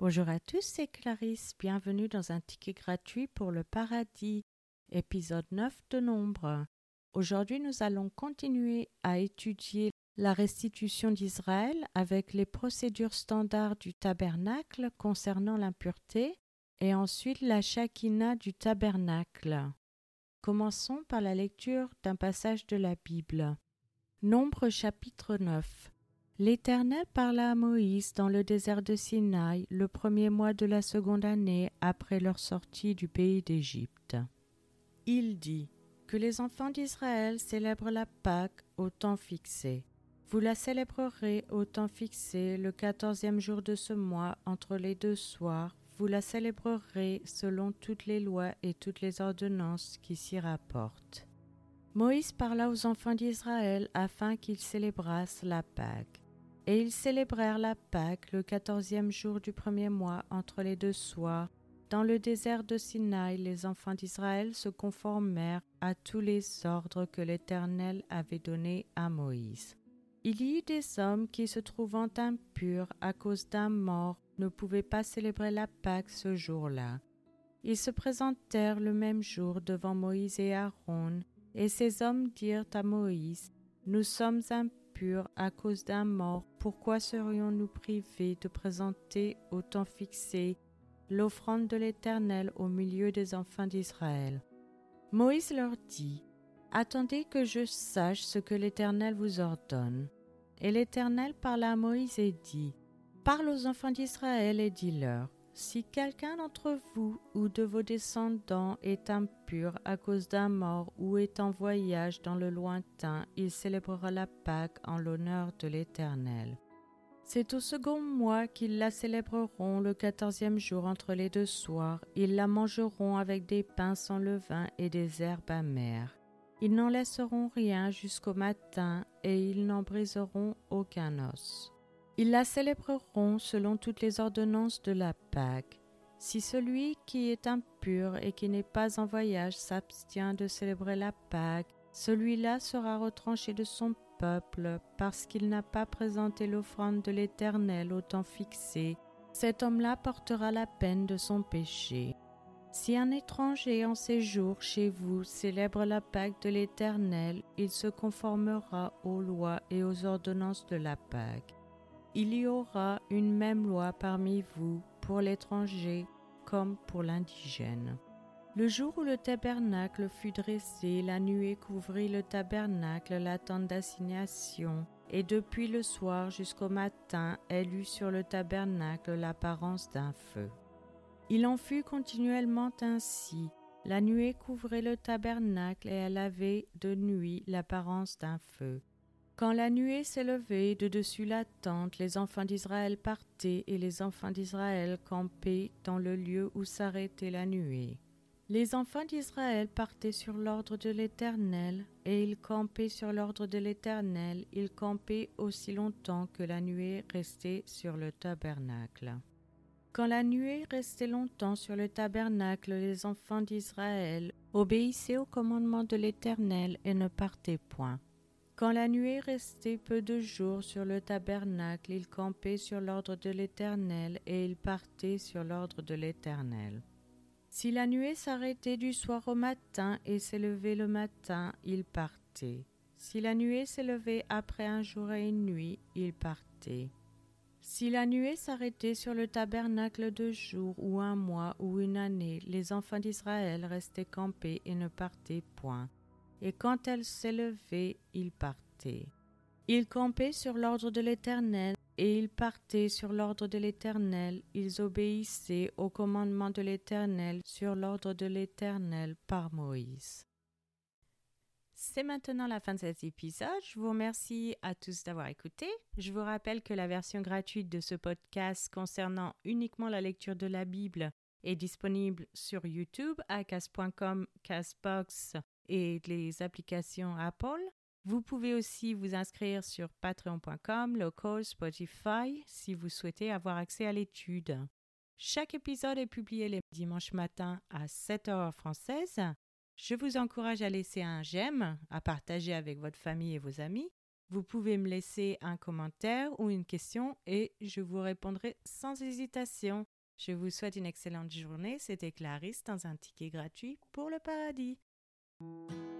Bonjour à tous, c'est Clarisse. Bienvenue dans un ticket gratuit pour le paradis, épisode 9 de Nombre. Aujourd'hui, nous allons continuer à étudier la restitution d'Israël avec les procédures standards du tabernacle concernant l'impureté et ensuite la Shekinah du tabernacle. Commençons par la lecture d'un passage de la Bible. Nombre chapitre 9. L'Éternel parla à Moïse dans le désert de Sinaï le premier mois de la seconde année après leur sortie du pays d'Égypte. Il dit Que les enfants d'Israël célèbrent la Pâque au temps fixé. Vous la célébrerez au temps fixé le quatorzième jour de ce mois entre les deux soirs. Vous la célébrerez selon toutes les lois et toutes les ordonnances qui s'y rapportent. Moïse parla aux enfants d'Israël afin qu'ils célébrassent la Pâque. Et ils célébrèrent la Pâque le quatorzième jour du premier mois entre les deux soirs. Dans le désert de Sinaï, les enfants d'Israël se conformèrent à tous les ordres que l'Éternel avait donnés à Moïse. Il y eut des hommes qui, se trouvant impurs à cause d'un mort, ne pouvaient pas célébrer la Pâque ce jour-là. Ils se présentèrent le même jour devant Moïse et Aaron, et ces hommes dirent à Moïse, Nous sommes impurs à cause d'un mort, pourquoi serions-nous privés de présenter au temps fixé l'offrande de l'Éternel au milieu des enfants d'Israël? Moïse leur dit, Attendez que je sache ce que l'Éternel vous ordonne. Et l'Éternel parla à Moïse et dit, Parle aux enfants d'Israël et dis-leur, si quelqu'un d'entre vous ou de vos descendants est impur à cause d'un mort ou est en voyage dans le lointain, il célébrera la Pâque en l'honneur de l'Éternel. C'est au second mois qu'ils la célébreront le quatorzième jour entre les deux soirs. Ils la mangeront avec des pains sans levain et des herbes amères. Ils n'en laisseront rien jusqu'au matin et ils n'en briseront aucun os. Ils la célébreront selon toutes les ordonnances de la Pâque. Si celui qui est impur et qui n'est pas en voyage s'abstient de célébrer la Pâque, celui-là sera retranché de son peuple parce qu'il n'a pas présenté l'offrande de l'Éternel au temps fixé. Cet homme-là portera la peine de son péché. Si un étranger en séjour chez vous célèbre la Pâque de l'Éternel, il se conformera aux lois et aux ordonnances de la Pâque. Il y aura une même loi parmi vous pour l'étranger comme pour l'indigène. Le jour où le tabernacle fut dressé, la nuée couvrit le tabernacle, la tente d'assignation, et depuis le soir jusqu'au matin, elle eut sur le tabernacle l'apparence d'un feu. Il en fut continuellement ainsi. La nuée couvrait le tabernacle et elle avait de nuit l'apparence d'un feu. Quand la nuée s'élevait de dessus la tente, les enfants d'Israël partaient et les enfants d'Israël campaient dans le lieu où s'arrêtait la nuée. Les enfants d'Israël partaient sur l'ordre de l'Éternel, et ils campaient sur l'ordre de l'Éternel, ils campaient aussi longtemps que la nuée restait sur le tabernacle. Quand la nuée restait longtemps sur le tabernacle, les enfants d'Israël obéissaient au commandement de l'Éternel et ne partaient point. Quand la nuée restait peu de jours sur le tabernacle, ils campaient sur l'ordre de l'Éternel et ils partaient sur l'ordre de l'Éternel. Si la nuée s'arrêtait du soir au matin et s'élevait le matin, ils partaient. Si la nuée s'élevait après un jour et une nuit, ils partaient. Si la nuée s'arrêtait sur le tabernacle deux jours ou un mois ou une année, les enfants d'Israël restaient campés et ne partaient point et quand elle s'élevait, il partait. Ils campaient sur l'ordre de l'Éternel, et ils partaient sur l'ordre de l'Éternel, ils obéissaient au commandement de l'Éternel sur l'ordre de l'Éternel par Moïse. C'est maintenant la fin de cet épisode. Je vous remercie à tous d'avoir écouté. Je vous rappelle que la version gratuite de ce podcast concernant uniquement la lecture de la Bible est disponible sur YouTube à cas.com, Casbox et les applications Apple. Vous pouvez aussi vous inscrire sur patreon.com, local, Spotify si vous souhaitez avoir accès à l'étude. Chaque épisode est publié les dimanches matins à 7h française. Je vous encourage à laisser un j'aime, à partager avec votre famille et vos amis. Vous pouvez me laisser un commentaire ou une question et je vous répondrai sans hésitation. Je vous souhaite une excellente journée. C'était Clarisse dans un ticket gratuit pour le paradis. Thank you.